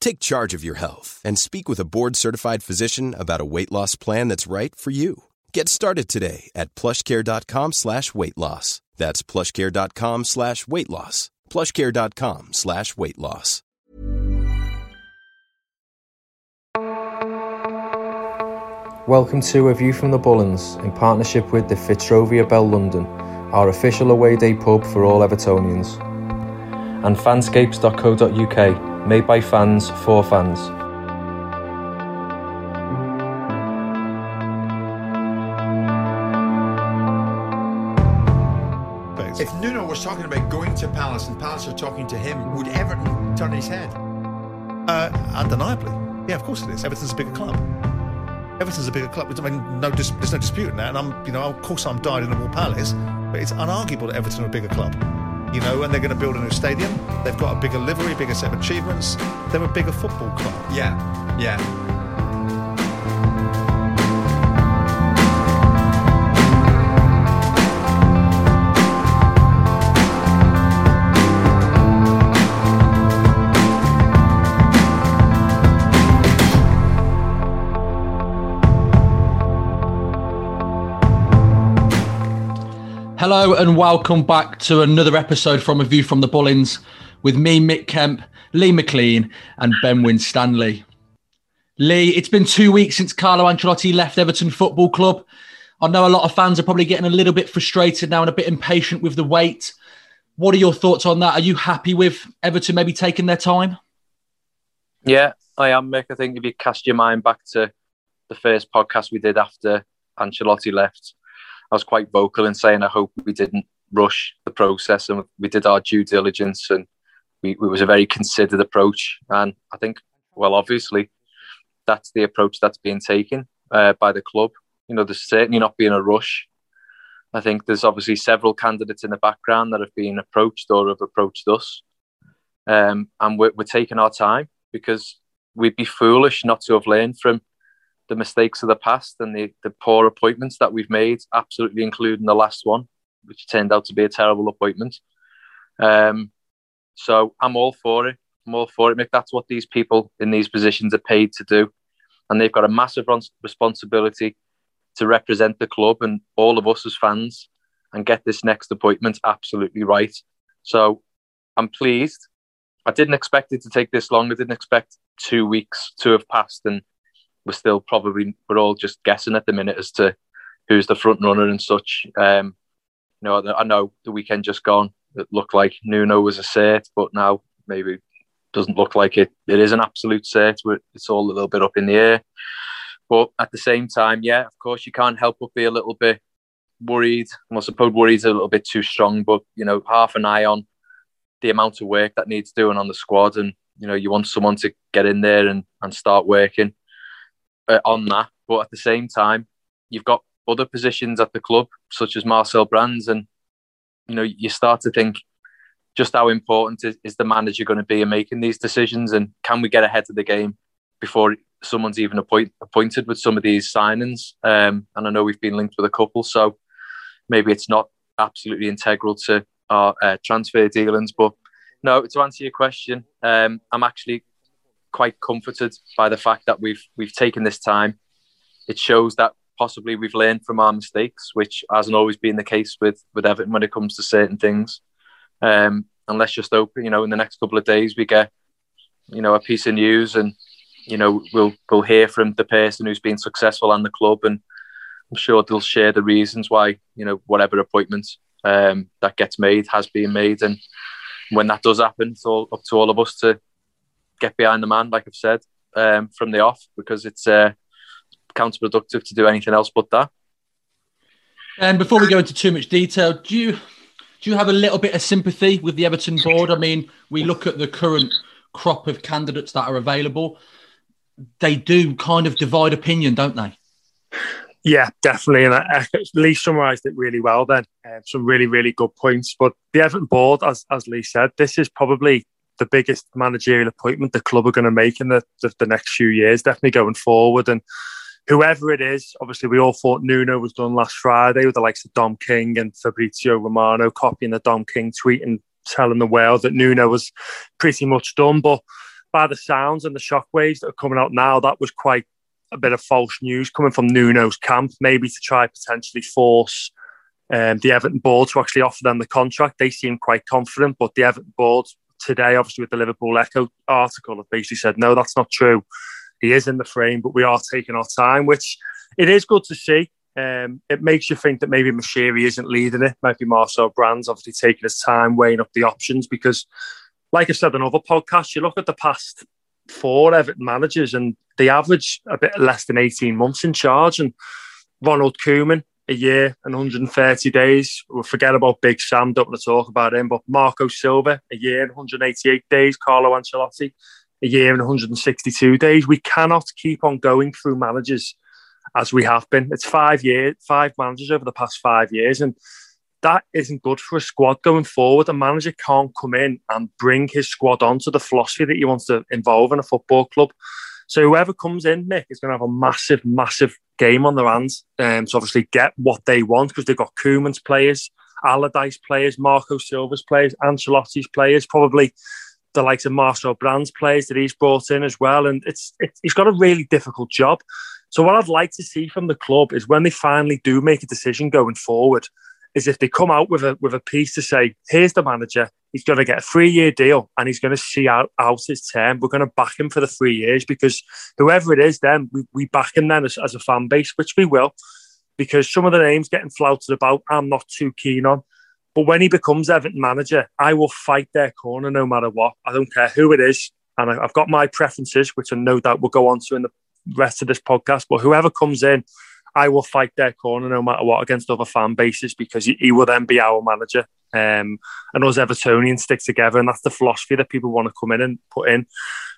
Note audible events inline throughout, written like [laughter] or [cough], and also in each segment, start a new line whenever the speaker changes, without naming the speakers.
Take charge of your health and speak with a board-certified physician about a weight loss plan that's right for you. Get started today at plushcare.com slash weight loss. That's plushcare.com slash weight loss. plushcare.com slash weight loss.
Welcome to A View from the Bullens in partnership with the Fitzrovia Bell London, our official away day pub for all Evertonians. And fanscapes.co.uk, made by fans for fans.
If Nuno was talking about going to Palace and Palace are talking to him, would Everton turn his head?
Uh, undeniably. Yeah, of course it is. Everton's a bigger club. Everton's a bigger club. I mean, no, dis- there's no disputing that. And I'm, you know, of course I'm dyed in the wool palace, but it's unarguable that Everton are a bigger club. You know, and they're going to build a new stadium. They've got a bigger livery, bigger set of achievements. They're a bigger football club.
Yeah, yeah.
Hello and welcome back to another episode from A View from the Bullens with me, Mick Kemp, Lee McLean, and Ben Winstanley. Lee, it's been two weeks since Carlo Ancelotti left Everton Football Club. I know a lot of fans are probably getting a little bit frustrated now and a bit impatient with the wait. What are your thoughts on that? Are you happy with Everton maybe taking their time?
Yeah, I am, Mick. I think if you cast your mind back to the first podcast we did after Ancelotti left, I was quite vocal in saying I hope we didn't rush the process and we did our due diligence and we, it was a very considered approach. And I think, well, obviously, that's the approach that's being taken uh, by the club. You know, there's certainly not been a rush. I think there's obviously several candidates in the background that have been approached or have approached us. Um, and we're, we're taking our time because we'd be foolish not to have learned from the mistakes of the past and the, the poor appointments that we've made, absolutely including the last one, which turned out to be a terrible appointment. Um, so I'm all for it. I'm all for it, Mick. That's what these people in these positions are paid to do. And they've got a massive responsibility to represent the club and all of us as fans and get this next appointment absolutely right. So I'm pleased. I didn't expect it to take this long. I didn't expect two weeks to have passed and we're still probably we're all just guessing at the minute as to who's the front runner and such. Um, you know, I know the weekend just gone. It looked like Nuno was a cert, but now maybe doesn't look like it. It is an absolute cert. It's all a little bit up in the air. But at the same time, yeah, of course, you can't help but be a little bit worried. I suppose worried's a little bit too strong, but you know, half an eye on the amount of work that needs doing on the squad, and you know, you want someone to get in there and, and start working uh, on that. But at the same time, you've got other positions at the club, such as Marcel Brands, and you know you start to think just how important is, is the manager going to be in making these decisions, and can we get ahead of the game before someone's even appoint, appointed with some of these signings. Um, and I know we've been linked with a couple, so maybe it's not absolutely integral to our uh, transfer dealings. But no, to answer your question, um, I'm actually quite comforted by the fact that we've we've taken this time. It shows that possibly we've learned from our mistakes, which hasn't always been the case with with Everton when it comes to certain things. Um, and let's just hope, you know, in the next couple of days we get, you know, a piece of news, and you know, we'll we'll hear from the person who's been successful and the club, and I'm sure they'll share the reasons why, you know, whatever appointment um, that gets made has been made, and when that does happen, it's all up to all of us to get behind the man, like I've said, um, from the off, because it's uh, counterproductive to do anything else but that.
And before we go into too much detail, do you do you have a little bit of sympathy with the Everton board? I mean, we look at the current crop of candidates that are available. They do kind of divide opinion, don't they?
Yeah, definitely. And I, Lee summarised it really well then. Uh, some really, really good points. But the Everton board, as, as Lee said, this is probably the biggest managerial appointment the club are going to make in the, the, the next few years, definitely going forward. And whoever it is, obviously we all thought Nuno was done last Friday with the likes of Dom King and Fabrizio Romano copying the Dom King tweet and telling the world that Nuno was pretty much done. But by the sounds and the shockwaves that are coming out now, that was quite a bit of false news coming from Nuno's camp, maybe to try potentially force um, the Everton board to actually offer them the contract. They seem quite confident, but the Everton board today, obviously with the Liverpool Echo article, have basically said no, that's not true he is in the frame, but we are taking our time, which it is good to see. Um, it makes you think that maybe Moshiri isn't leading it. Maybe Marcel Brands obviously taking his time, weighing up the options. Because, like I said in other podcasts, you look at the past four Everton managers and they average a bit less than 18 months in charge. And Ronald Koeman, a year and 130 days. We'll forget about Big Sam, don't want to talk about him. But Marco Silva, a year and 188 days. Carlo Ancelotti, a year and 162 days. We cannot keep on going through managers as we have been. It's five years, five managers over the past five years, and that isn't good for a squad going forward. A manager can't come in and bring his squad onto the philosophy that he wants to involve in a football club. So whoever comes in, Nick, is going to have a massive, massive game on their hands um, to obviously get what they want because they've got Koeman's players, Allardyce players, Marco Silva's players, Ancelotti's players, probably the likes of Marcel Brands players that he's brought in as well. And it's, it's he's got a really difficult job. So what I'd like to see from the club is when they finally do make a decision going forward, is if they come out with a with a piece to say, here's the manager, he's going to get a three year deal and he's going to see out, out his term. We're going to back him for the three years because whoever it is, then we, we back him then as, as a fan base, which we will, because some of the names getting flouted about, I'm not too keen on. But when he becomes Everton manager, I will fight their corner no matter what. I don't care who it is. And I've got my preferences, which I no doubt we'll go on to in the rest of this podcast. But whoever comes in, I will fight their corner no matter what against other fan bases because he, will then be our manager. Um, and us Evertonians stick together. And that's the philosophy that people want to come in and put in.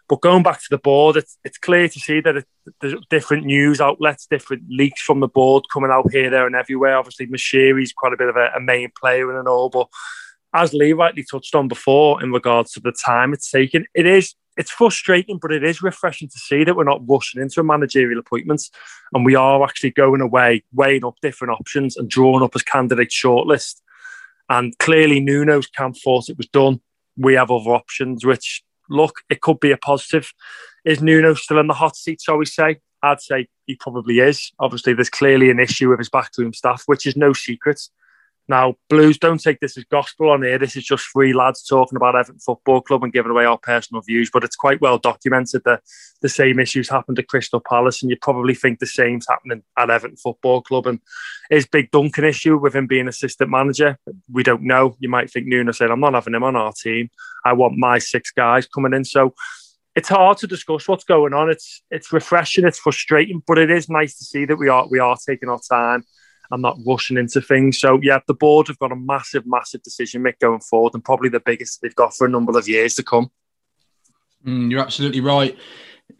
But going back to the board, it's, it's clear to see that it, there's different news outlets, different leaks from the board coming out here, there, and everywhere. Obviously, Moshiri's quite a bit of a, a main player in and all. But as Lee rightly touched on before, in regards to the time it's taken, it is it's frustrating, but it is refreshing to see that we're not rushing into a managerial appointment and we are actually going away, weighing up different options and drawing up as candidate shortlist. And clearly, Nuno's camp thought it was done. We have other options, which look, it could be a positive. Is Nuno still in the hot seat, shall we say? I'd say he probably is. Obviously, there's clearly an issue with his backroom staff, which is no secret. Now, Blues, don't take this as gospel on here. This is just three lads talking about Everton Football Club and giving away our personal views, but it's quite well documented that the same issues happened at Crystal Palace, and you probably think the same's happening at Everton Football Club. And his big Duncan issue with him being assistant manager, we don't know. You might think Nuno said, I'm not having him on our team. I want my six guys coming in. So it's hard to discuss what's going on. It's it's refreshing, it's frustrating, but it is nice to see that we are we are taking our time and not rushing into things. So yeah, the board have got a massive, massive decision make going forward, and probably the biggest they've got for a number of years to come.
Mm, you're absolutely right,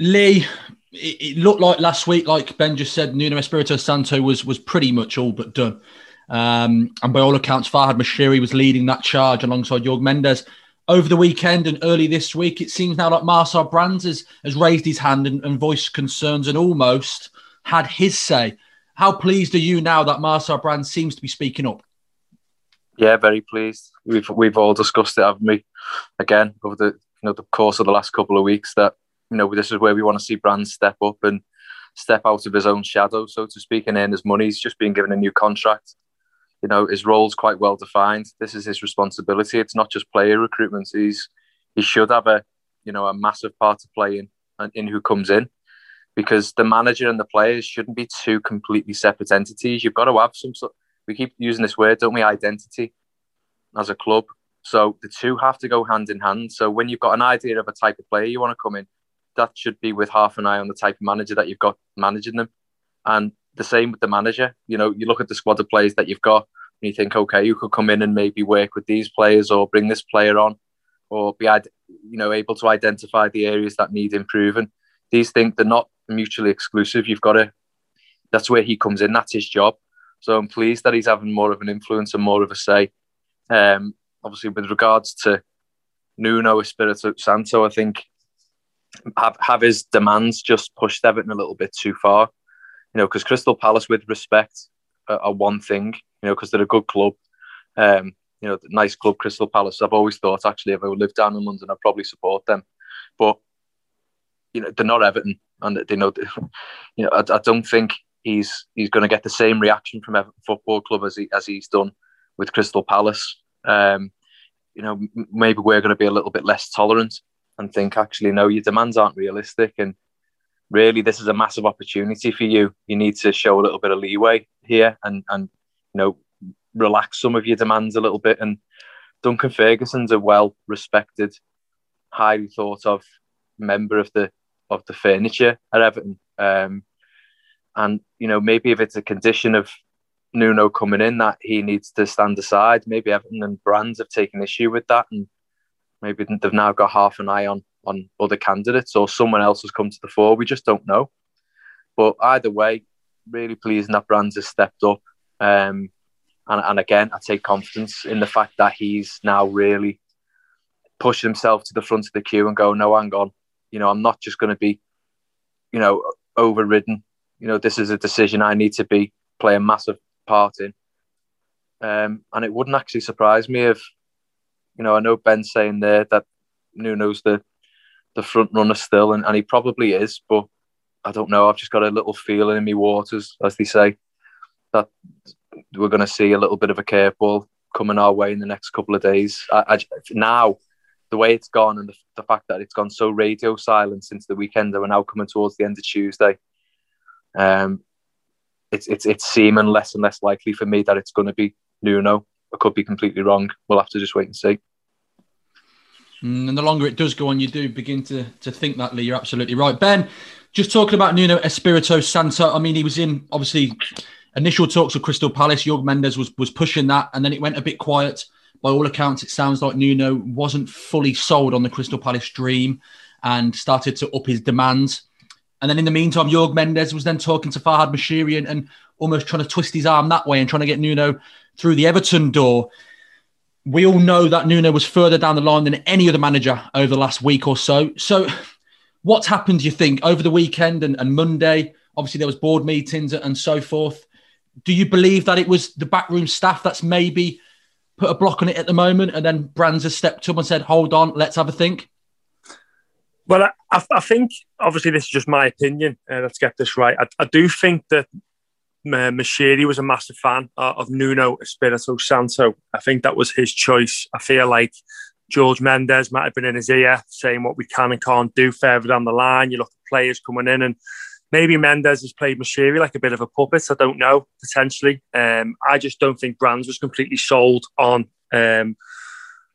Lee. It, it, looked like last week, like Ben just said, Nuno Espirito Santo was was pretty much all but done. Um, and by all accounts, Farhad Moshiri was leading that charge alongside Jorge Mendes. over the weekend and early this week, it seems now like Marcel Brands has, has raised his hand and, and voiced concerns and almost had his say. How pleased are you now that Marcel Brand seems to be speaking up?
Yeah, very pleased. We've we've all discussed it, haven't we? Again, over the you know the course of the last couple of weeks, that you know this is where we want to see Brands step up and step out of his own shadow, so to speak, and earn his money. He's just been given a new contract you know his role's quite well defined. This is his responsibility. It's not just player recruitment. He's he should have a you know a massive part to play in in who comes in because the manager and the players shouldn't be two completely separate entities. You've got to have some sort. We keep using this word, don't we? Identity as a club. So the two have to go hand in hand. So when you've got an idea of a type of player you want to come in, that should be with half an eye on the type of manager that you've got managing them. And the same with the manager. You know, you look at the squad of players that you've got, and you think, okay, you could come in and maybe work with these players or bring this player on, or be, you know, able to identify the areas that need improving. These things they're not mutually exclusive. You've got to. That's where he comes in. That's his job. So I'm pleased that he's having more of an influence and more of a say. Um, obviously, with regards to Nuno Espirito Santo, I think have, have his demands just pushed Everton a little bit too far you know, because Crystal Palace, with respect, are, are one thing, you know, because they're a good club. Um, you know, nice club, Crystal Palace. I've always thought, actually, if I lived down in London, I'd probably support them. But you know, they're not Everton, and they know, [laughs] you know, I, I don't think he's he's going to get the same reaction from Everton Football Club as he as he's done with Crystal Palace. Um, you know, maybe we're going to be a little bit less tolerant and think, actually, no, your demands aren't realistic, and really this is a massive opportunity for you. You need to show a little bit of leeway here and and you know relax some of your demands a little bit. And Duncan Ferguson's a well respected, highly thought of member of the of the furniture at Everton. Um, and you know maybe if it's a condition of Nuno coming in that he needs to stand aside, maybe Everton and Brands have taken issue with that, and maybe they've now got half an eye on on other candidates or someone else has come to the fore. We just don't know. But either way, really pleasing that Brands has stepped up. Um, and, and again, I take confidence in the fact that he's now really pushing himself to the front of the queue and go, no, hang on. You know, I'm not just going to be, you know, overridden. You know, this is a decision I need to be play a massive part in. Um, and it wouldn't actually surprise me if, you know, I know Ben's saying there that Nuno's the the front runner still, and, and he probably is, but I don't know. I've just got a little feeling in me waters, as they say, that we're going to see a little bit of a curveball coming our way in the next couple of days. I, I, now, the way it's gone and the, the, fact that it's gone so radio silent since the weekend, that we're now coming towards the end of Tuesday. Um, it's it's it's seeming less and less likely for me that it's going to be Nuno. I could be completely wrong. We'll have to just wait and see.
Mm, and the longer it does go on, you do begin to, to think that, Lee. You're absolutely right. Ben, just talking about Nuno Espirito Santo, I mean, he was in obviously initial talks with Crystal Palace. Jorge Mendes was, was pushing that, and then it went a bit quiet. By all accounts, it sounds like Nuno wasn't fully sold on the Crystal Palace dream and started to up his demands. And then in the meantime, Jorge Mendes was then talking to Farhad Moshiri and, and almost trying to twist his arm that way and trying to get Nuno through the Everton door we all know that Nuno was further down the line than any other manager over the last week or so. So, what's happened, do you think, over the weekend and, and Monday? Obviously, there was board meetings and so forth. Do you believe that it was the backroom staff that's maybe put a block on it at the moment, and then Brands has stepped up and said, "Hold on, let's have a think."
Well, I, I think obviously this is just my opinion. Uh, let's get this right. I, I do think that uh, Moshiri was a massive fan uh, of Nuno Espirito Santo. I think that was his choice. I feel like George Mendes might have been in his ear saying what we can and can't do further down the line. You look at players coming in and maybe Mendes has played Moshiri like a bit of a puppet. I don't know, potentially. Um, I just don't think Brands was completely sold on um,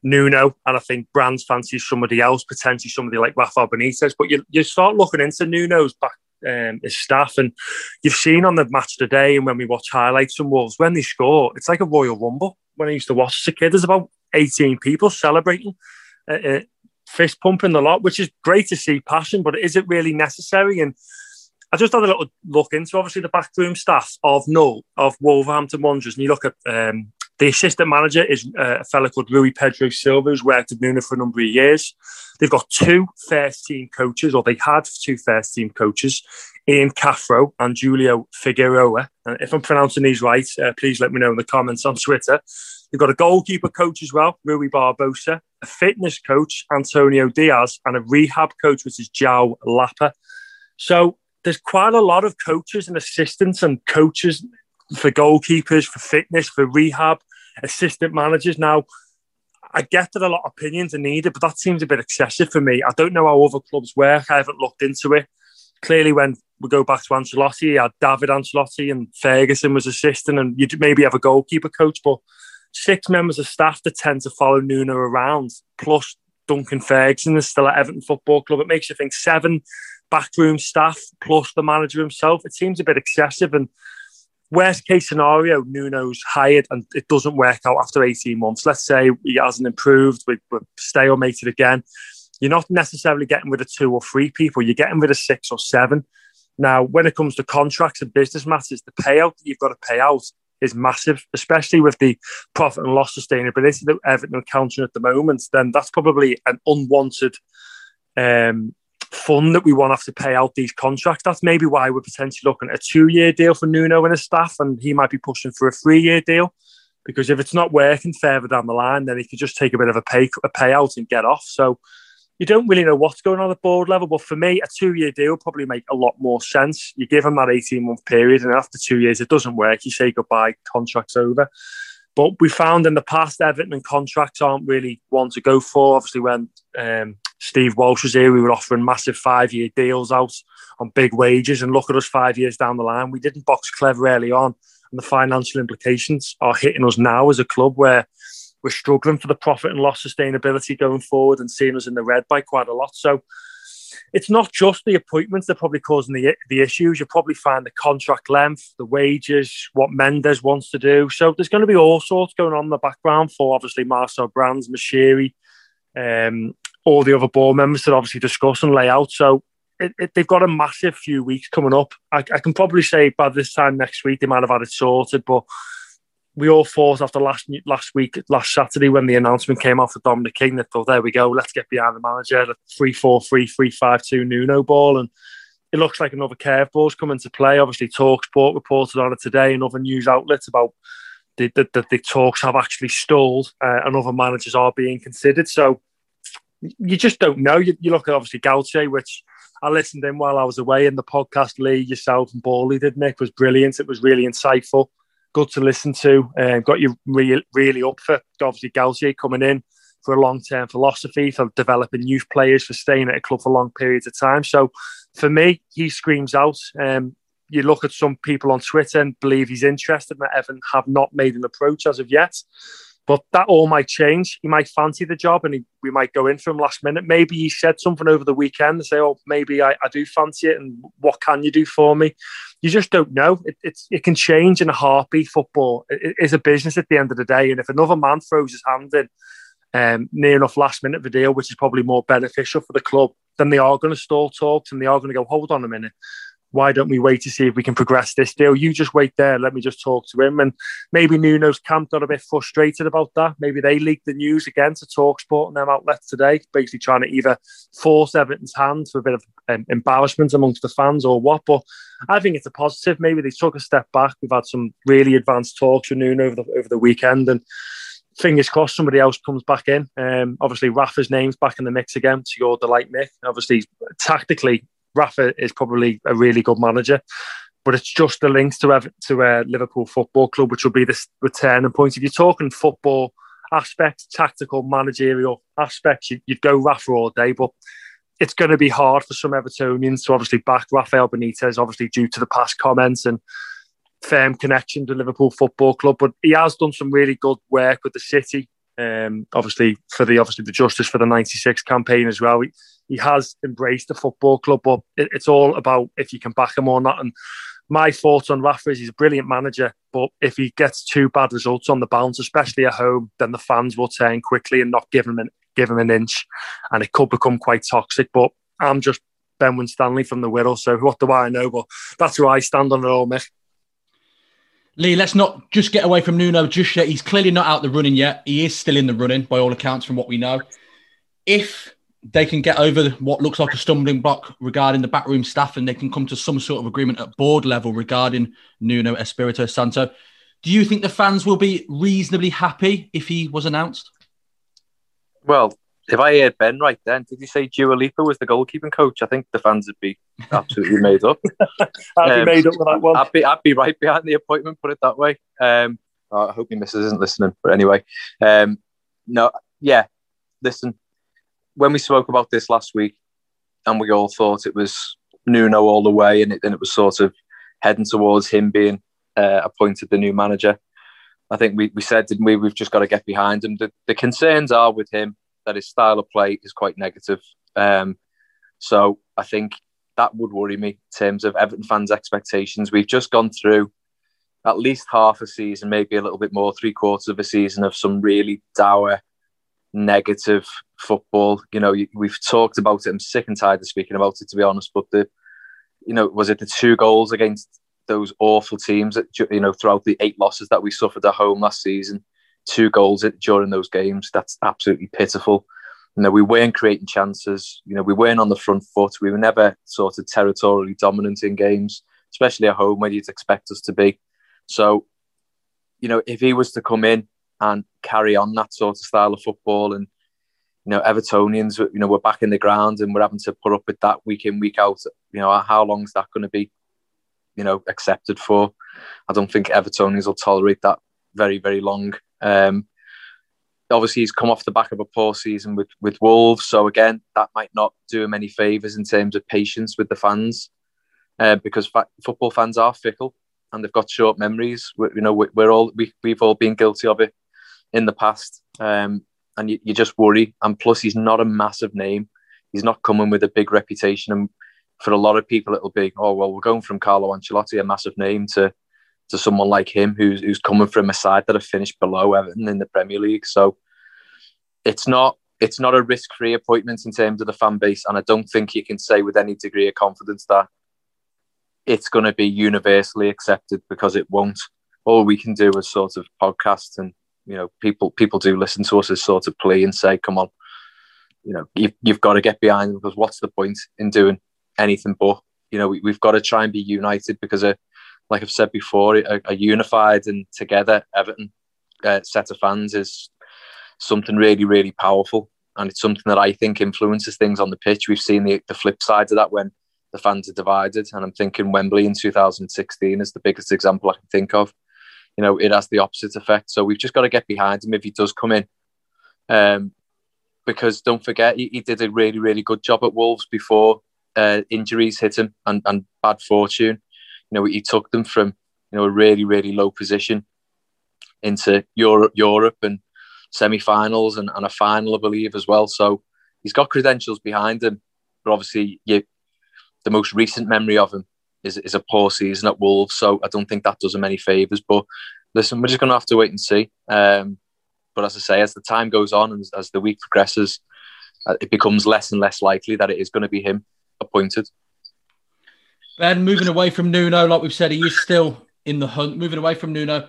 Nuno. And I think Brands fancies somebody else, potentially somebody like Rafa Benitez. But you, you start looking into Nuno's back um, his staff. And you've seen on the match today, and when we watch highlights from Wolves, when they score, it's like a Royal Rumble. When I used to watch as a kid, there's about 18 people celebrating, uh, uh, fist pumping the lot, which is great to see passion, but is it really necessary? And I just had a little look into obviously the backroom staff of Null, of Wolverhampton Wanderers, and you look at um, The assistant manager is uh, a fellow called Rui Pedro Silva, who's worked at Nuno for a number of years. They've got two first team coaches, or they had two first team coaches, Ian Cathro and Julio Figueroa. And if I'm pronouncing these right, uh, please let me know in the comments on Twitter. They've got a goalkeeper coach as well, Rui Barbosa, a fitness coach, Antonio Diaz, and a rehab coach, which is Jao Lapa. So there's quite a lot of coaches and assistants and coaches for goalkeepers, for fitness, for rehab, assistant managers. Now, I get that a lot of opinions are needed, but that seems a bit excessive for me. I don't know how other clubs work. I haven't looked into it. Clearly, when we go back to Ancelotti, had David Ancelotti and Ferguson was assistant, and you maybe have a goalkeeper coach, but six members of staff that tend to follow Nuno around, plus Duncan Ferguson is still at Everton Football Club. It makes you think seven backroom staff plus the manager himself. It seems a bit excessive. And worst case scenario, Nuno's hired and it doesn't work out after 18 months. Let's say he hasn't improved, we, we're stalemated again. You're not necessarily getting rid of two or three people, you're getting rid of six or seven. Now, when it comes to contracts and business matters, the payout that you've got to pay out is massive, especially with the profit and loss sustainability that Everton are encountering at the moment. Then that's probably an unwanted um, fund that we want to have to pay out these contracts. That's maybe why we're potentially looking at a two-year deal for Nuno and his staff, and he might be pushing for a three-year deal. Because if it's not working further down the line, then he could just take a bit of a pay a payout and get off. So you don't really know what's going on at board level. But for me, a two year deal probably make a lot more sense. You give them that 18 month period, and after two years, it doesn't work. You say goodbye, contract's over. But we found in the past, Everton contracts aren't really one to go for. Obviously, when um, Steve Walsh was here, we were offering massive five year deals out on big wages. And look at us five years down the line. We didn't box clever early on. And the financial implications are hitting us now as a club where we're struggling for the profit and loss sustainability going forward and seeing us in the red by quite a lot. So it's not just the appointments that are probably causing the, the issues. You'll probably find the contract length, the wages, what Mendes wants to do. So there's going to be all sorts going on in the background for obviously Marcel Brands, Moshiri, um, all the other board members that obviously discuss and lay out. So it, it, they've got a massive few weeks coming up. I, I, can probably say by this time next week they might have had it sorted, but we all thought after last last week, last Saturday, when the announcement came off for Dominic King, they thought, there we go, let's get behind the manager, the 3 4 3 3 5 2 Nuno ball. And it looks like another curveball's coming to play. Obviously, Talksport reported on it today and other news outlets about the, the, the, the talks have actually stalled uh, and other managers are being considered. So you just don't know. You, you look at obviously Galtier, which I listened in while I was away in the podcast. Lee, yourself, and Bally did Nick was brilliant. It was really insightful good to listen to. Uh, got you really, really up for obviously Galtier coming in for a long term philosophy for developing youth players for staying at a club for long periods of time. So for me, he screams out. Um, you look at some people on Twitter and believe he's interested, and Evan have not made an approach as of yet. But that all might change. He might fancy the job and he, we might go in for him last minute. Maybe he said something over the weekend and say, oh, maybe I, I do fancy it. And what can you do for me? You just don't know. It, it's, it can change in a heartbeat. Football is a business at the end of the day. And if another man throws his hand in um, near enough last minute of the deal, which is probably more beneficial for the club, then they are going to stall talks and they are going to go, hold on a minute why don't we wait to see if we can progress this deal? You just wait there. Let me just talk to him. And maybe Nuno's camp got a bit frustrated about that. Maybe they leaked the news again to Talksport and them outlets today, basically trying to either force Everton's hand for a bit of um, embarrassment amongst the fans or what. But I think it's a positive. Maybe they took a step back. We've had some really advanced talks with Nuno over the, over the weekend and fingers crossed somebody else comes back in. Um, obviously, Rafa's name's back in the mix again to your delight, Nick. Obviously, tactically, Rafa is probably a really good manager, but it's just the links to to uh, Liverpool Football Club, which will be the returning point. If you're talking football aspects, tactical, managerial aspects, you'd, you'd go Rafa all day, but it's going to be hard for some Evertonians to obviously back Rafael Benitez, obviously due to the past comments and firm connection to Liverpool Football Club. But he has done some really good work with the city. Um, obviously for the obviously the justice for the '96 campaign as well. He, he has embraced the football club, but it, it's all about if you can back him or not. And my thoughts on Rafa is he's a brilliant manager, but if he gets two bad results on the bounce, especially at home, then the fans will turn quickly and not give him an, give him an inch, and it could become quite toxic. But I'm just Ben Winstanley from the Wirral, so what do I know? But that's where I stand on it all, Mick.
Lee, let's not just get away from Nuno just yet. He's clearly not out the running yet. He is still in the running by all accounts, from what we know. If they can get over what looks like a stumbling block regarding the backroom staff and they can come to some sort of agreement at board level regarding Nuno Espirito Santo, do you think the fans will be reasonably happy if he was announced?
Well, if I heard Ben right then, did you say Dua Lipa was the goalkeeping coach? I think the fans would be absolutely made up. [laughs]
I'd um, be made up with that one.
I'd be, I'd be right behind the appointment, put it that way. Um, I hope your missus isn't listening, but anyway, um, no, yeah, listen, when we spoke about this last week, and we all thought it was Nuno all the way, and it, and it was sort of heading towards him being uh, appointed the new manager. I think we, we said, didn't we? We've just got to get behind him. The, the concerns are with him that his style of play is quite negative. Um, so I think that would worry me in terms of Everton fans' expectations. We've just gone through at least half a season, maybe a little bit more, three quarters of a season of some really dour, negative football. You know, we've talked about it. I'm sick and tired of speaking about it, to be honest. But the, you know, was it the two goals against those awful teams that you know throughout the eight losses that we suffered at home last season? Two goals during those games. That's absolutely pitiful. You know, we weren't creating chances. You know, we weren't on the front foot. We were never sort of territorially dominant in games, especially at home where you'd expect us to be. So, you know, if he was to come in and carry on that sort of style of football and you know, Evertonians, you know, we're back in the ground and we're having to put up with that week in, week out. You know, how long is that going to be, you know, accepted for? I don't think Evertonians will tolerate that very, very long. Um, obviously, he's come off the back of a poor season with, with Wolves. So, again, that might not do him any favours in terms of patience with the fans uh, because fa- football fans are fickle and they've got short memories. We're, you know, we're all, we, we've all been guilty of it in the past. Um, and you, you just worry. And plus, he's not a massive name. He's not coming with a big reputation. And for a lot of people, it'll be, oh well, we're going from Carlo Ancelotti, a massive name, to to someone like him who's who's coming from a side that have finished below Everton in the Premier League. So it's not it's not a risk free appointment in terms of the fan base, and I don't think you can say with any degree of confidence that it's going to be universally accepted because it won't. All we can do is sort of podcast and you know, people people do listen to us as sort of plea and say, "Come on, you know, you've, you've got to get behind them because what's the point in doing anything but?" You know, we, have got to try and be united because, uh, like I've said before, a, a unified and together Everton uh, set of fans is something really, really powerful, and it's something that I think influences things on the pitch. We've seen the, the flip side of that when the fans are divided, and I'm thinking Wembley in 2016 is the biggest example I can think of you know, it has the opposite effect. So we've just got to get behind him if he does come in. Um, because don't forget, he, he did a really, really good job at Wolves before uh, injuries hit him and, and bad fortune. You know, he took them from, you know, a really, really low position into Europe, Europe and semi-finals and, and a final, I believe, as well. So he's got credentials behind him. But obviously, you, the most recent memory of him is, is a poor season at Wolves. So I don't think that does him any favours. But listen, we're just going to have to wait and see. Um, but as I say, as the time goes on and as the week progresses, uh, it becomes less and less likely that it is going to be him appointed.
Ben, moving away from Nuno, like we've said, he is still in the hunt. Moving away from Nuno,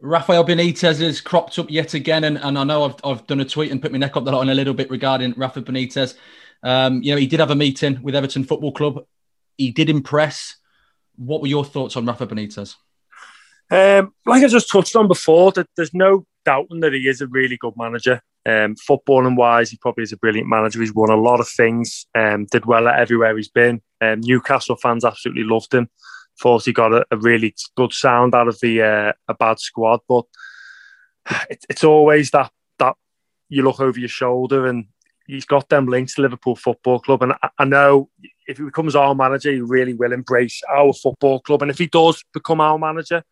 Rafael Benitez has cropped up yet again, and, and I know I've, I've done a tweet and put my neck up the line a little bit regarding Rafa Benitez. Um, you know, he did have a meeting with Everton Football Club. He did impress. What were your thoughts on Rafa Benitez?
Um, like I just touched on before, that there's no doubting that he is a really good manager. Um, footballing wise, he probably is a brilliant manager. He's won a lot of things, um, did well at everywhere he's been. Um, Newcastle fans absolutely loved him. Thought he got a, a really good sound out of the uh, a bad squad, but [sighs] it, it's always that that you look over your shoulder and he's got them links to Liverpool Football Club, and I, I know if he becomes our manager, he really will embrace our football club. And if he does become our manager,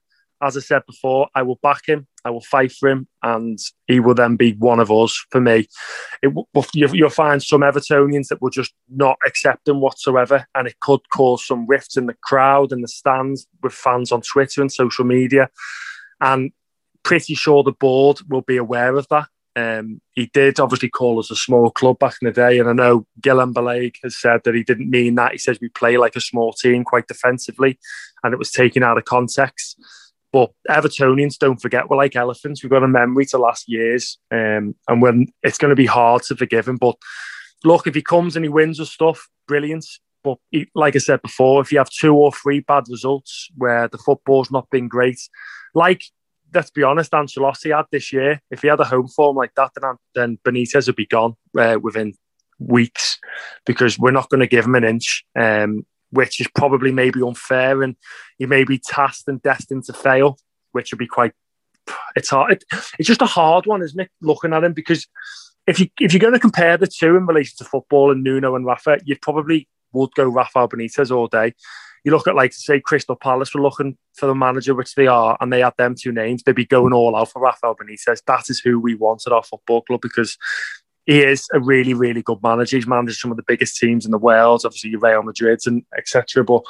as I said before, I will back him. I will fight for him, and he will then be one of us. For me, it, you'll find some Evertonians that will just not accept him whatsoever, and it could cause some rifts in the crowd and the stands with fans on Twitter and social media. And pretty sure the board will be aware of that. Um, he did obviously call us a small club back in the day, and I know Guillem Balague has said that he didn't mean that. He says we play like a small team, quite defensively, and it was taken out of context. But Evertonians, don't forget, we're like elephants. We've got a memory to last years, um, and when it's going to be hard to forgive him. But look, if he comes and he wins us stuff, brilliant. But he, like I said before, if you have two or three bad results where the football's not been great, like let's be honest, Ancelotti had this year. If he had a home form like that, then, then Benitez would be gone uh, within weeks because we're not going to give him an inch, um, which is probably maybe unfair, and he may be tasked and destined to fail, which would be quite. It's hard. It, it's just a hard one, isn't it? Looking at him because if you if you're going to compare the two in relation to football and Nuno and Rafa, you probably would go Rafael Benitez all day. You look at like say Crystal Palace were looking for the manager, which they are, and they had them two names, they'd be going all out for Rafael Benitez. That is who we want at our football club because he is a really, really good manager. He's managed some of the biggest teams in the world, obviously Real Madrid and etc. But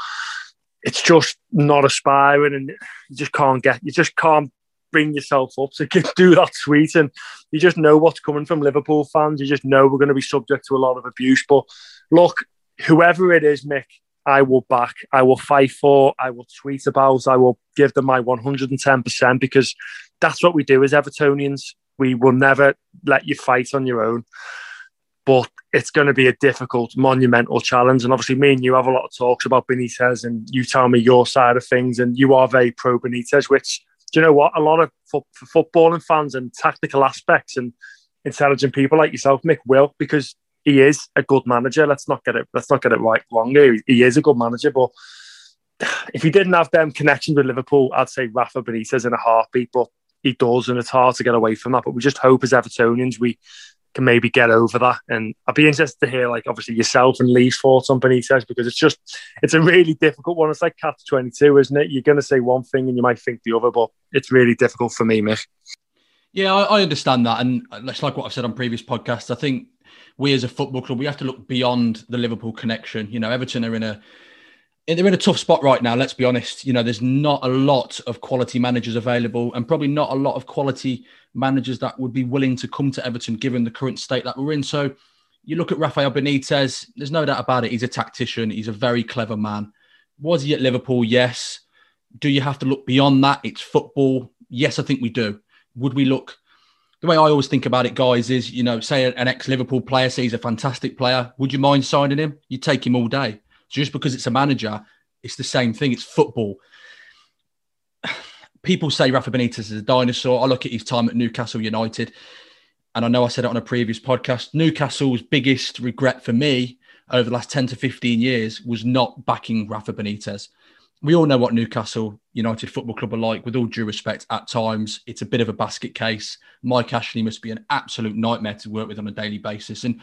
it's just not aspiring, and you just can't get, you just can't bring yourself up to do that tweet. And you just know what's coming from Liverpool fans. You just know we're going to be subject to a lot of abuse. But look, whoever it is, Mick, I will back, I will fight for, I will tweet about, I will give them my 110% because that's what we do as Evertonians. We will never let you fight on your own. But it's going to be a difficult, monumental challenge. And obviously, me and you have a lot of talks about Benitez, and you tell me your side of things, and you are very pro Benitez, which, do you know what? A lot of fo- footballing fans and tactical aspects and intelligent people like yourself, Mick, will, because he is a good manager. Let's not get it. Let's not get it right wrong. He, he is a good manager, but [sighs] if he didn't have them connections with Liverpool, I'd say Rafa Benitez in a heartbeat. But he does, and it's hard to get away from that. But we just hope as Evertonians we can maybe get over that. And I'd be interested to hear, like, obviously yourself and Lee's thoughts on Benitez because it's just it's a really difficult one. It's like catch twenty two, isn't it? You're going to say one thing and you might think the other, but it's really difficult for me, Mick.
Yeah, I, I understand that, and it's like what I've said on previous podcasts. I think we as a football club we have to look beyond the Liverpool connection. You know, Everton are in a they're in a tough spot right now. Let's be honest. You know, there's not a lot of quality managers available, and probably not a lot of quality managers that would be willing to come to Everton given the current state that we're in. So, you look at Rafael Benitez. There's no doubt about it. He's a tactician. He's a very clever man. Was he at Liverpool? Yes. Do you have to look beyond that? It's football. Yes, I think we do. Would we look? The way I always think about it, guys, is you know, say an ex-Liverpool player, say he's a fantastic player. Would you mind signing him? You'd take him all day just because it's a manager, it's the same thing. It's football. [sighs] People say Rafa Benitez is a dinosaur. I look at his time at Newcastle United, and I know I said it on a previous podcast. Newcastle's biggest regret for me over the last 10 to 15 years was not backing Rafa Benitez. We all know what Newcastle United Football Club are like, with all due respect, at times. It's a bit of a basket case. Mike Ashley must be an absolute nightmare to work with on a daily basis. And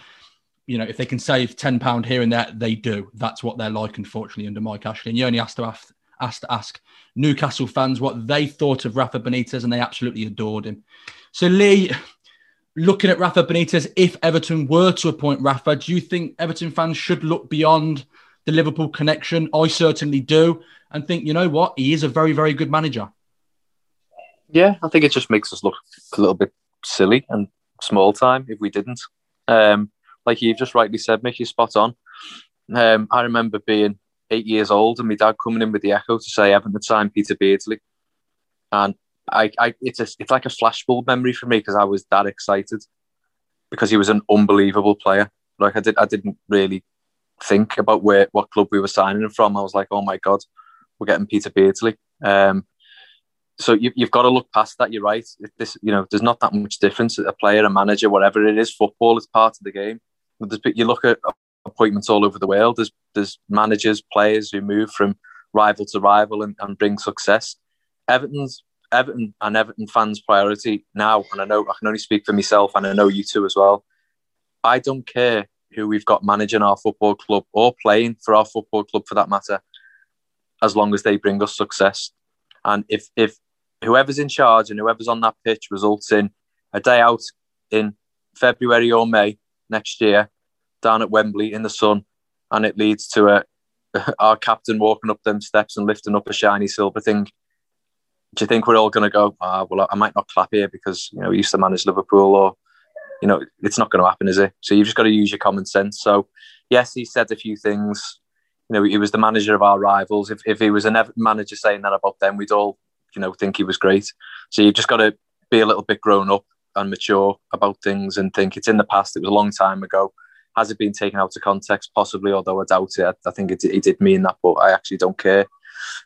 you know, if they can save ten pound here and there, they do. That's what they're like, unfortunately, under Mike Ashley. And you only have to ask, ask to ask Newcastle fans what they thought of Rafa Benitez, and they absolutely adored him. So, Lee, looking at Rafa Benitez, if Everton were to appoint Rafa, do you think Everton fans should look beyond the Liverpool connection? I certainly do, and think you know what, he is a very, very good manager.
Yeah, I think it just makes us look a little bit silly and small time if we didn't. Um, like you've just rightly said, Mick, you're spot on. Um, I remember being eight years old and my dad coming in with the echo to say Everton the time, Peter Beardsley. And I, I it's a, it's like a flashbulb memory for me because I was that excited because he was an unbelievable player. Like I did, I didn't really think about where what club we were signing him from. I was like, oh my god, we're getting Peter Beardsley. Um, so you, have got to look past that. You're right. This, you know, there's not that much difference. A player, a manager, whatever it is, football is part of the game you look at appointments all over the world. There's there's managers, players who move from rival to rival and, and bring success. Everton's Everton and Everton fans' priority now, and I know I can only speak for myself, and I know you too as well. I don't care who we've got managing our football club or playing for our football club for that matter, as long as they bring us success. And if if whoever's in charge and whoever's on that pitch results in a day out in February or May next year down at Wembley in the sun, and it leads to a [laughs] our captain walking up them steps and lifting up a shiny silver thing. Do you think we're all going to go? Ah, well, I might not clap here because you know we used to manage Liverpool, or you know it's not going to happen, is it? So you've just got to use your common sense. So yes, he said a few things. You know, he was the manager of our rivals. If if he was a manager saying that about them, we'd all you know, think he was great. So you've just got to be a little bit grown up and mature about things and think it's in the past. It was a long time ago. Has it been taken out of context? Possibly, although I doubt it. I, think it, it, did mean that, but I actually don't care.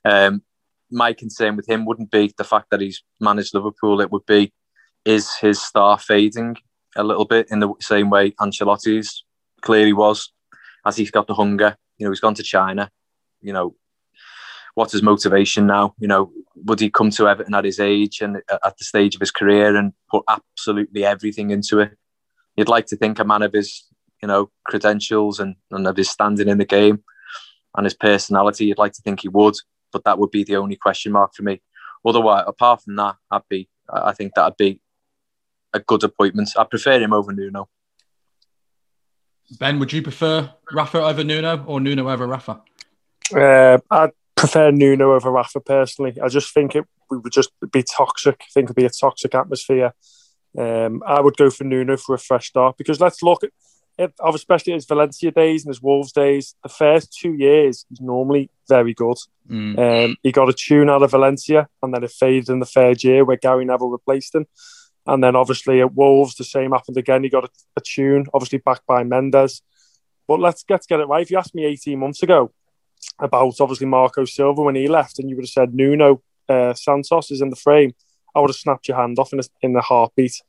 Um, my concern with him wouldn't be the fact that he's managed Liverpool. It would be is his star fading a little bit in the same way Ancelotti's clearly was, as he's got the hunger. You know, he's gone to China. You know, what's his motivation now? You know, would he come to Everton at his age and at the stage of his career and put absolutely everything into it? You'd like to think a man of his, you know, credentials and, and of his standing in the game and his personality, you'd like to think he would, but that would be the only question mark for me. Otherwise, apart from that, I'd be, I think that'd be a good appointment. I prefer him over Nuno.
Ben, would you prefer Rafa over Nuno or Nuno over Rafa?
Uh, I'd prefer Nuno over Rafa personally. I just think it would just be toxic. I think it'd be a toxic atmosphere. Um, I would go for Nuno for a fresh start because let's look at it, especially his Valencia days and his Wolves days. The first two years, he's normally very good. Mm. Um, he got a tune out of Valencia and then it faded in the third year where Gary Neville replaced him. And then obviously at Wolves, the same happened again. He got a, a tune, obviously backed by Mendes. But let's, let's get it right. If you asked me 18 months ago, about obviously Marco Silva when he left, and you would have said Nuno uh, Santos is in the frame, I would have snapped your hand off in a, in a heartbeat.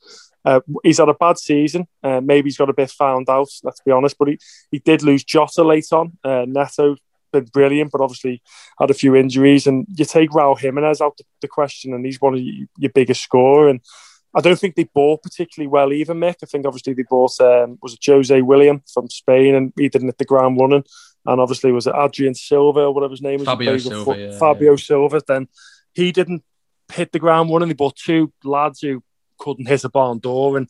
Uh, he's had a bad season. Uh, maybe he's got a bit found out. Let's be honest, but he, he did lose Jota late on. Uh, Neto been brilliant, but obviously had a few injuries. And you take Raul Jimenez out the, the question, and he's one of your, your biggest scorer. And I don't think they bought particularly well either, Mick. I think obviously they bought um, was it Jose William from Spain, and he didn't hit the ground running and obviously was it Adrien Silva or whatever his name was
Fabio Silva, yeah,
Fabio
yeah.
Silva then he didn't hit the ground running. They bought two lads who couldn't hit a barn door and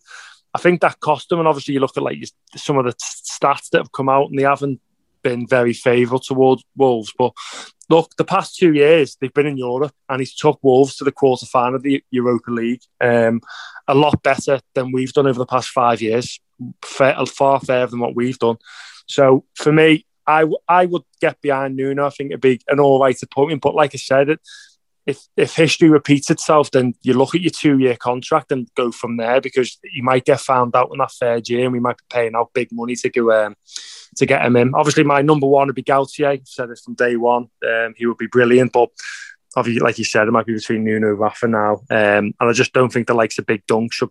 I think that cost them. And obviously you look at like some of the stats that have come out and they haven't been very favourable towards Wolves. But look the past two years they've been in Europe and he's took Wolves to the quarter final of the Europa League um, a lot better than we've done over the past five years far, far further than what we've done. So for me I, I would get behind Nuno. I think it'd be an all right appointment. But like I said, it, if if history repeats itself, then you look at your two year contract and go from there because you might get found out in that third year, and we might be paying out big money to go um, to get him in. Obviously, my number one would be Galtier. I've said this from day one. Um, he would be brilliant, but obviously, like you said, it might be between Nuno and Rafa now. Um, and I just don't think the likes of Big Dunk should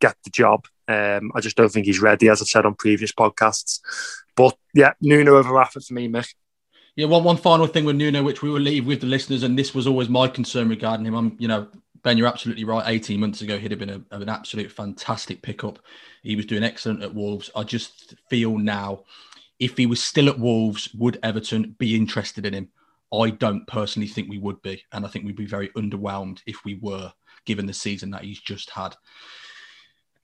get the job. Um, I just don't think he's ready, as I've said on previous podcasts. But yeah, Nuno over Rafa for me, Mick.
Yeah, one one final thing with Nuno, which we will leave with the listeners, and this was always my concern regarding him. I'm, you know, Ben, you're absolutely right. 18 months ago, he'd have been a, an absolute fantastic pickup. He was doing excellent at Wolves. I just feel now, if he was still at Wolves, would Everton be interested in him? I don't personally think we would be, and I think we'd be very underwhelmed if we were, given the season that he's just had.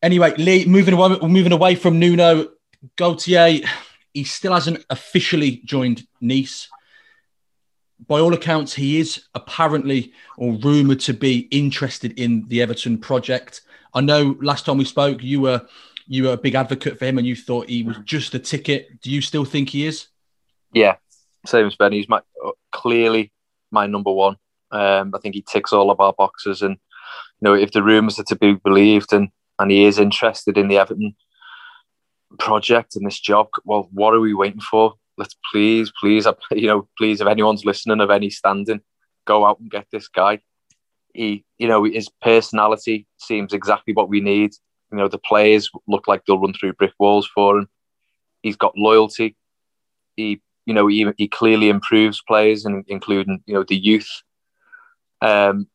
Anyway, Lee, moving away, moving away from Nuno, Galtier he still hasn't officially joined Nice. By all accounts, he is apparently or rumoured to be interested in the Everton project. I know last time we spoke, you were you were a big advocate for him, and you thought he was just a ticket. Do you still think he is?
Yeah, same as Ben. He's my clearly my number one. Um, I think he ticks all of our boxes, and you know if the rumours are to be believed, and and he is interested in the Everton project and this job. Well, what are we waiting for? Let's please, please, [laughs] you know, please, if anyone's listening of any standing, go out and get this guy. He, you know, his personality seems exactly what we need. You know, the players look like they'll run through brick walls for him. He's got loyalty. He, you know, he, he clearly improves players, and including you know the youth. Um,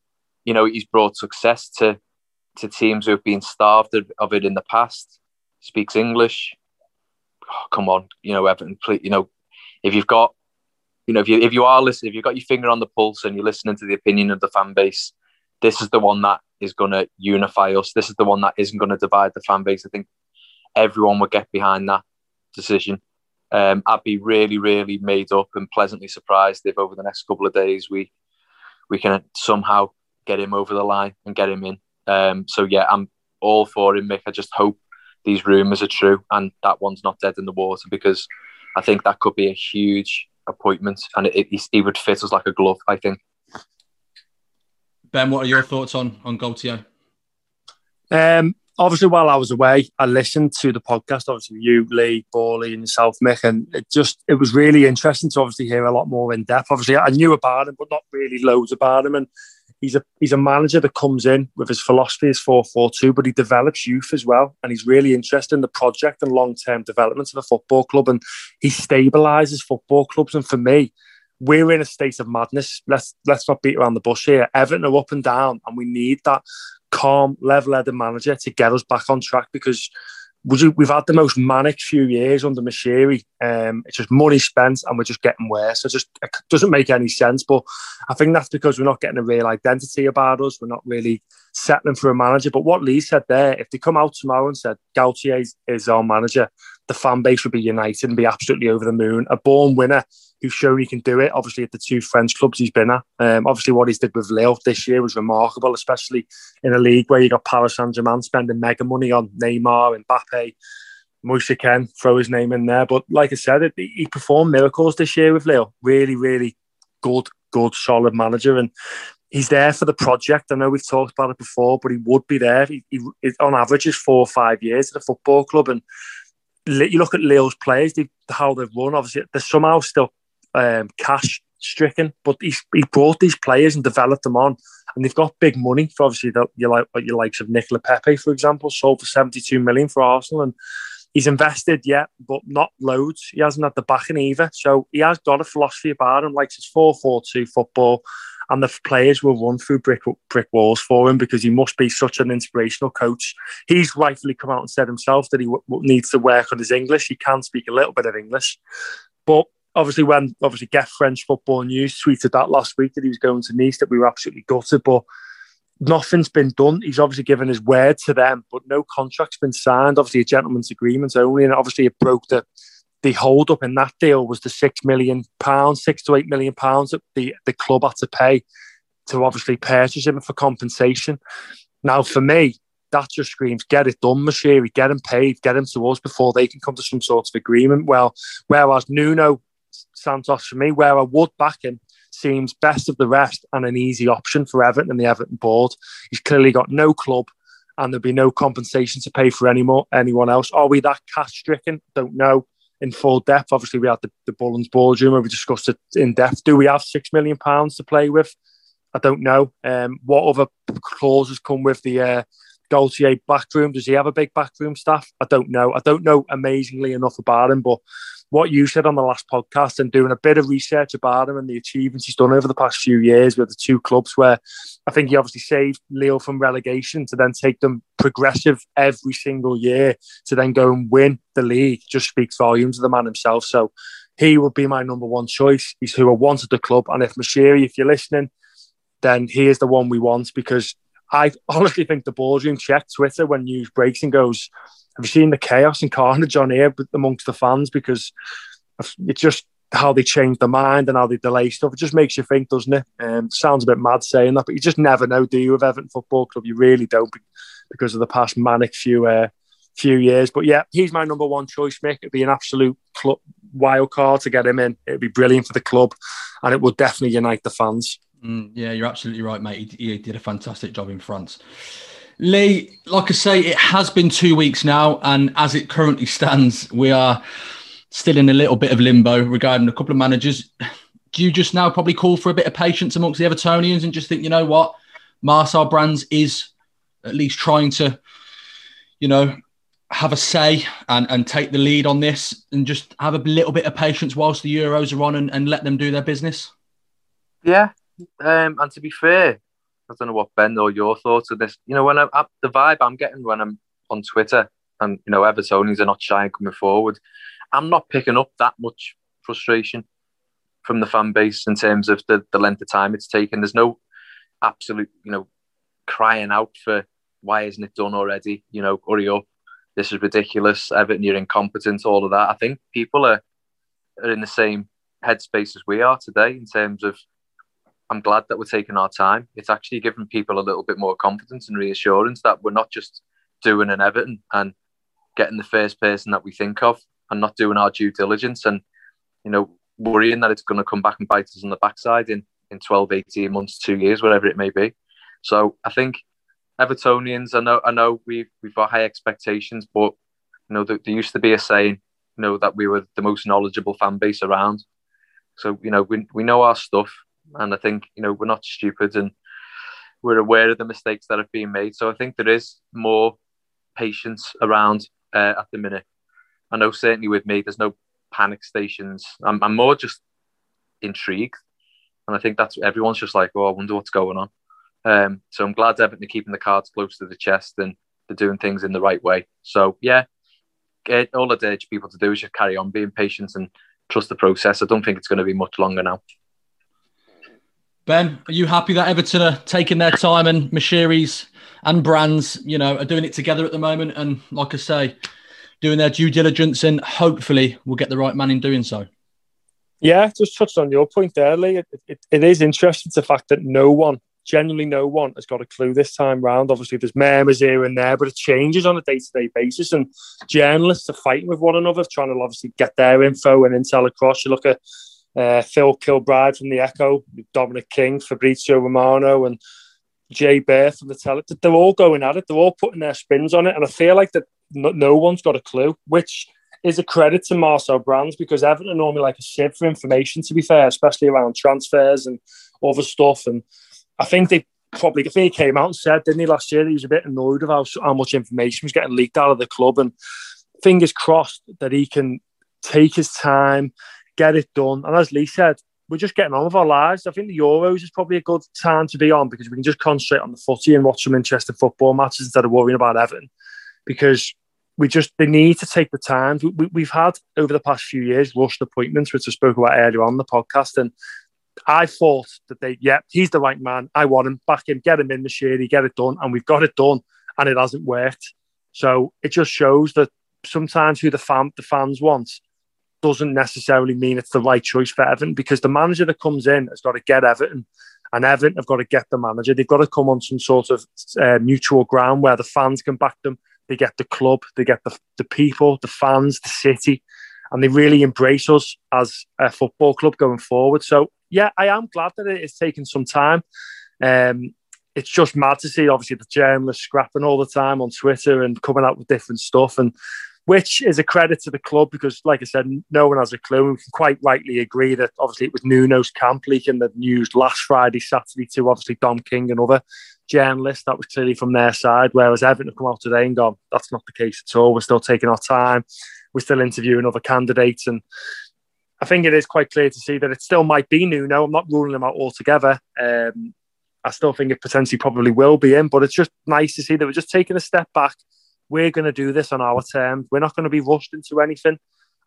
you know, he's brought success to to teams who have been starved of it in the past speaks English. Oh, come on, you know, Everton, please, you know, if you've got, you know, if you if you are listening, if you've got your finger on the pulse and you're listening to the opinion of the fan base, this is the one that is going to unify us. This is the one that isn't going to divide the fan base. I think everyone would get behind that decision. Um, I'd be really, really made up and pleasantly surprised if over the next couple of days we we can somehow get him over the line and get him in. Um, so yeah, I'm all for him, Mick. I just hope these rumours are true and that one's not dead in the water because I think that could be a huge appointment and it, it, he would fit us like a glove, I think.
Ben, what are your thoughts on on Galtier?
Um, obviously, while I was away, I listened to the podcast. Obviously, you, Lee, Borley, and yourself, Mick, and it just it was really interesting to obviously hear a lot more in depth. Obviously, I knew about him, but not really loads about him. And he's a he's a manager that comes in with his philosophy, four two, but he develops youth as well, and he's really interested in the project and long term development of a football club, and he stabilises football clubs. And for me, we're in a state of madness. Let's let's not beat around the bush here. Everton are up and down, and we need that calm, level-headed manager to get us back on track because we've had the most manic few years under Moshiri. Um, it's just money spent, and we're just getting worse. It just it doesn't make any sense. But I think that's because we're not getting a real identity about us. We're not really settling for a manager. But what Lee said there, if they come out tomorrow and said Galtier is our manager, the fan base would be united and be absolutely over the moon. A born winner who's shown he can do it. Obviously, at the two French clubs he's been at. Um, obviously, what he's did with Lille this year was remarkable, especially in a league where you got Paris Saint Germain spending mega money on Neymar, and Mbappe, Moise Kean, throw his name in there. But like I said, he performed miracles this year with Lille. Really, really good, good, solid manager. And he's there for the project. I know we've talked about it before, but he would be there. He, he, on average, is four or five years at a football club. And you look at Lille's players, they, how they've run. Obviously, they're somehow still um, cash stricken, but he, he brought these players and developed them on, and they've got big money for obviously the, you like your likes of Nicola Pepe, for example, sold for seventy two million for Arsenal, and he's invested yet, but not loads. He hasn't had the backing either, so he has got a philosophy about him, likes his four four two football. And the players will run through brick brick walls for him because he must be such an inspirational coach. He's rightfully come out and said himself that he w- needs to work on his English. He can speak a little bit of English, but obviously when obviously Get French Football News tweeted that last week that he was going to Nice, that we were absolutely gutted, but nothing's been done. He's obviously given his word to them, but no contract's been signed. Obviously, a gentleman's agreement only, and obviously it broke the the hold up in that deal was the six million pounds, six to eight million pounds that the the club had to pay to obviously purchase him for compensation. Now, for me, that just screams get it done, Moshiri, get him paid, get him to us before they can come to some sort of agreement. Well, whereas Nuno Santos for me, where I would back him, seems best of the rest and an easy option for Everton and the Everton board. He's clearly got no club and there'll be no compensation to pay for any more, anyone else. Are we that cash stricken? Don't know. In full depth, obviously, we had the, the Bullens boardroom where we discussed it in depth. Do we have six million pounds to play with? I don't know. Um, what other clauses come with the uh, Galtier backroom? Does he have a big backroom staff? I don't know. I don't know amazingly enough about him, but what you said on the last podcast and doing a bit of research about him and the achievements he's done over the past few years with the two clubs where I think he obviously saved Lille from relegation to then take them progressive every single year to then go and win the league just speaks volumes of the man himself. So he would be my number one choice. He's who I wanted the club. And if Moshiri, if you're listening, then he is the one we want because I honestly think the boardroom check Twitter when news breaks and goes, have you seen the chaos and carnage on here amongst the fans? Because it's just how they change their mind and how they delay stuff. It just makes you think, doesn't it? Um, sounds a bit mad saying that, but you just never know, do you, with Everton Football Club? You really don't because of the past manic few uh, few years. But yeah, he's my number one choice, Mick. It'd be an absolute club, wild card to get him in. It'd be brilliant for the club and it would definitely unite the fans.
Mm, yeah, you're absolutely right, mate. He, he did a fantastic job in France. Lee, like I say, it has been two weeks now, and as it currently stands, we are still in a little bit of limbo regarding a couple of managers. Do you just now probably call for a bit of patience amongst the Evertonians and just think, you know what, Marcel Brands is at least trying to, you know, have a say and, and take the lead on this and just have a little bit of patience whilst the Euros are on and, and let them do their business?
Yeah. Um, and to be fair, I don't know what Ben or your thoughts of this. You know, when I, I the vibe I'm getting when I'm on Twitter and you know Evertonians are not shy and coming forward, I'm not picking up that much frustration from the fan base in terms of the, the length of time it's taken. There's no absolute, you know, crying out for why isn't it done already? You know, hurry up. This is ridiculous. Everton, you're incompetent. All of that. I think people are are in the same headspace as we are today in terms of I'm glad that we're taking our time. It's actually giving people a little bit more confidence and reassurance that we're not just doing an Everton and getting the first person that we think of and not doing our due diligence and, you know, worrying that it's going to come back and bite us on the backside in, in 12, 18 months, two years, whatever it may be. So I think Evertonians, I know, I know we've we've got high expectations, but you know, there, there used to be a saying, you know, that we were the most knowledgeable fan base around. So you know, we we know our stuff, and I think you know we're not stupid, and we're aware of the mistakes that have been made. So I think there is more patience around uh, at the minute. I know certainly with me, there's no panic stations. I'm, I'm more just intrigued, and I think that's everyone's just like, oh, I wonder what's going on. Um, so I'm glad Everton are keeping the cards close to the chest and they're doing things in the right way. So yeah, all I'd urge people to do is just carry on being patient and trust the process. I don't think it's going to be much longer now.
Ben, are you happy that Everton are taking their time and Moshiri's and Brands, you know, are doing it together at the moment? And like I say, doing their due diligence and hopefully we'll get the right man in doing so.
Yeah, just touched on your point there, Lee. It, it, it is interesting the fact that no one generally no one has got a clue this time round. Obviously, there's murmurs here and there, but it changes on a day to day basis. And journalists are fighting with one another, trying to obviously get their info and intel across. You look at uh, Phil Kirkbride from the Echo, Dominic King, Fabrizio Romano, and Jay Bear from the Tele. They're all going at it. They're all putting their spins on it. And I feel like that no, no one's got a clue, which is a credit to Marcel Brands because Everton are normally like a sieve for information, to be fair, especially around transfers and other stuff. And I think they probably, I think he came out and said, didn't he, last year, that he was a bit annoyed of how, how much information was getting leaked out of the club. And fingers crossed that he can take his time, get it done. And as Lee said, we're just getting on with our lives. I think the Euros is probably a good time to be on because we can just concentrate on the footy and watch some interesting football matches instead of worrying about Everton. Because we just they need to take the time. We, have had over the past few years rushed appointments, which I spoke about earlier on the podcast, and I thought that they, yeah, he's the right man. I want him, back him, get him in the shady, get it done. And we've got it done and it hasn't worked. So it just shows that sometimes who the fan the fans want doesn't necessarily mean it's the right choice for Everton because the manager that comes in has got to get Everton and Everton have got to get the manager. They've got to come on some sort of uh, mutual ground where the fans can back them. They get the club, they get the, the people, the fans, the city, and they really embrace us as a football club going forward. So yeah, I am glad that it is taking some time. Um, it's just mad to see, obviously, the journalists scrapping all the time on Twitter and coming out with different stuff, and which is a credit to the club because, like I said, no one has a clue. We can quite rightly agree that obviously it was Nuno's camp leaking the news last Friday, Saturday to obviously Dom King and other journalists. That was clearly from their side, whereas Everton have come out today and gone, that's not the case at all. We're still taking our time. We're still interviewing other candidates and I think it is quite clear to see that it still might be Nuno. I'm not ruling him out altogether. Um, I still think it potentially probably will be him, but it's just nice to see that we're just taking a step back. We're going to do this on our terms. We're not going to be rushed into anything.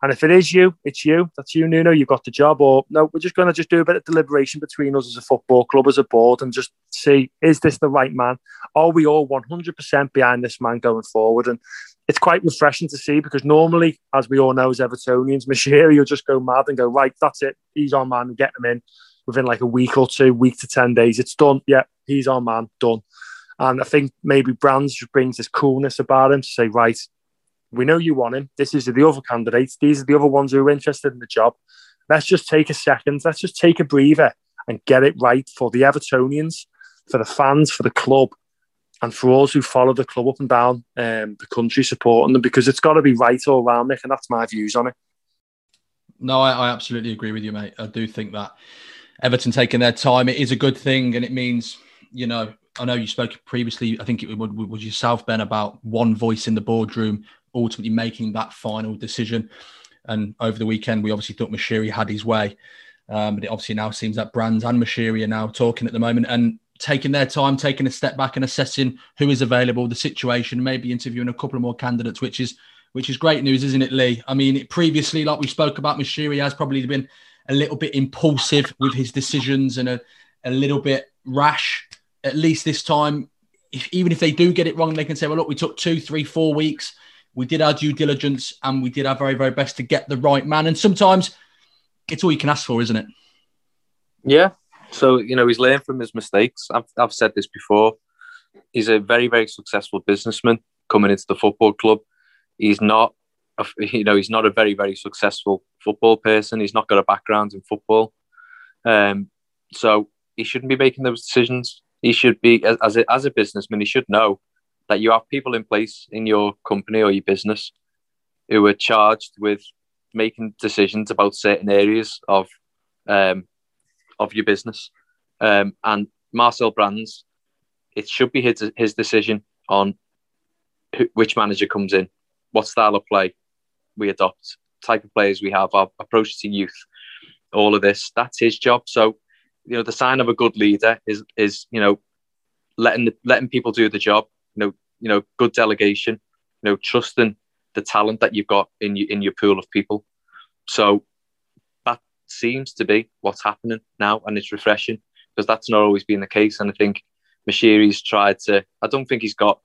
And if it is you, it's you. That's you, Nuno. You've got the job. Or no, we're just going to just do a bit of deliberation between us as a football club, as a board, and just see is this the right man? Are we all 100% behind this man going forward? And it's quite refreshing to see because normally, as we all know as Evertonians, [laughs] Moshiri will just go mad and go, right, that's it. He's our man. Get him in within like a week or two, week to 10 days. It's done. Yeah, he's our man. Done. And I think maybe Brands just brings this coolness about him to say, right, we know you want him. This is the other candidates. These are the other ones who are interested in the job. Let's just take a second. Let's just take a breather and get it right for the Evertonians, for the fans, for the club, and for us who follow the club up and down um, the country supporting them because it's got to be right all around, Nick, and that's my views on it.
No, I, I, absolutely agree with you, mate. I do think that Everton taking their time, it is a good thing, and it means, you know, I know you spoke previously. I think it was yourself, Ben, about one voice in the boardroom ultimately making that final decision. And over the weekend, we obviously thought Moshiri had his way, um, but it obviously now seems that Brands and Moshiri are now talking at the moment. And taking their time, taking a step back and assessing who is available, the situation, maybe interviewing a couple of more candidates, which is which is great news, isn't it, Lee? I mean, previously, like we spoke about, Moshiri has probably been a little bit impulsive with his decisions and a, a little bit rash. At least this time, if, even if they do get it wrong, they can say, well, look, we took two, three, four weeks. We did our due diligence and we did our very, very best to get the right man. And sometimes it's all you can ask for, isn't it?
Yeah, so you know, he's learned from his mistakes. I've I've said this before. He's a very very successful businessman coming into the football club. He's not, you know, he's not a very very successful football person. He's not got a background in football, um, so he shouldn't be making those decisions. He should be as a, as a businessman. He should know that you have people in place in your company or your business who are charged with making decisions about certain areas of um, of your business. Um, and Marcel Brands, it should be his his decision on who, which manager comes in, what style of play we adopt, type of players we have, our approach to youth, all of this. That's his job. So, you know, the sign of a good leader is is you know letting the, letting people do the job. You know, you know, good delegation. You know, trusting the talent that you've got in you, in your pool of people. So that seems to be what's happening now, and it's refreshing because that's not always been the case. And I think Moshiri's tried to. I don't think he's got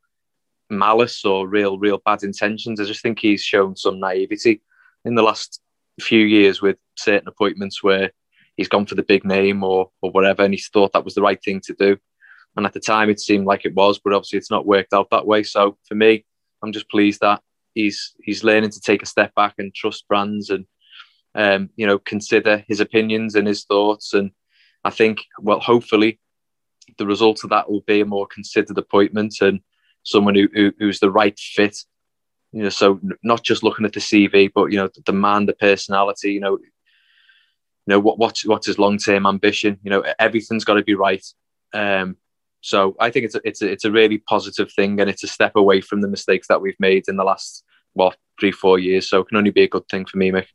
malice or real, real bad intentions. I just think he's shown some naivety in the last few years with certain appointments where he's gone for the big name or or whatever, and he's thought that was the right thing to do. And at the time, it seemed like it was, but obviously, it's not worked out that way. So for me, I'm just pleased that he's he's learning to take a step back and trust Brands and um, you know consider his opinions and his thoughts. And I think, well, hopefully, the result of that will be a more considered appointment and someone who, who who's the right fit. You know, so not just looking at the CV, but you know the man, the personality. You know, you know what what's what's his long term ambition. You know, everything's got to be right. Um, so I think it's a, it's a, it's a really positive thing, and it's a step away from the mistakes that we've made in the last what three four years. So it can only be a good thing for me, Mick.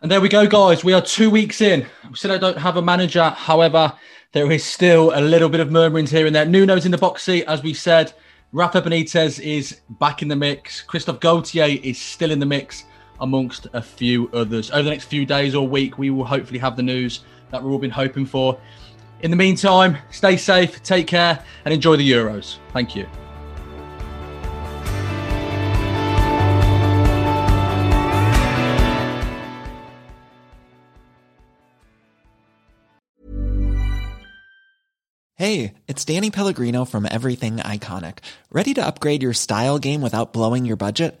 And there we go, guys. We are two weeks in. We still don't have a manager. However, there is still a little bit of murmurings here and there. Nuno's in the box seat, as we said. Rafa Benitez is back in the mix. Christophe Galtier is still in the mix, amongst a few others. Over the next few days or week, we will hopefully have the news that we've all been hoping for. In the meantime, stay safe, take care, and enjoy the Euros. Thank you.
Hey, it's Danny Pellegrino from Everything Iconic. Ready to upgrade your style game without blowing your budget?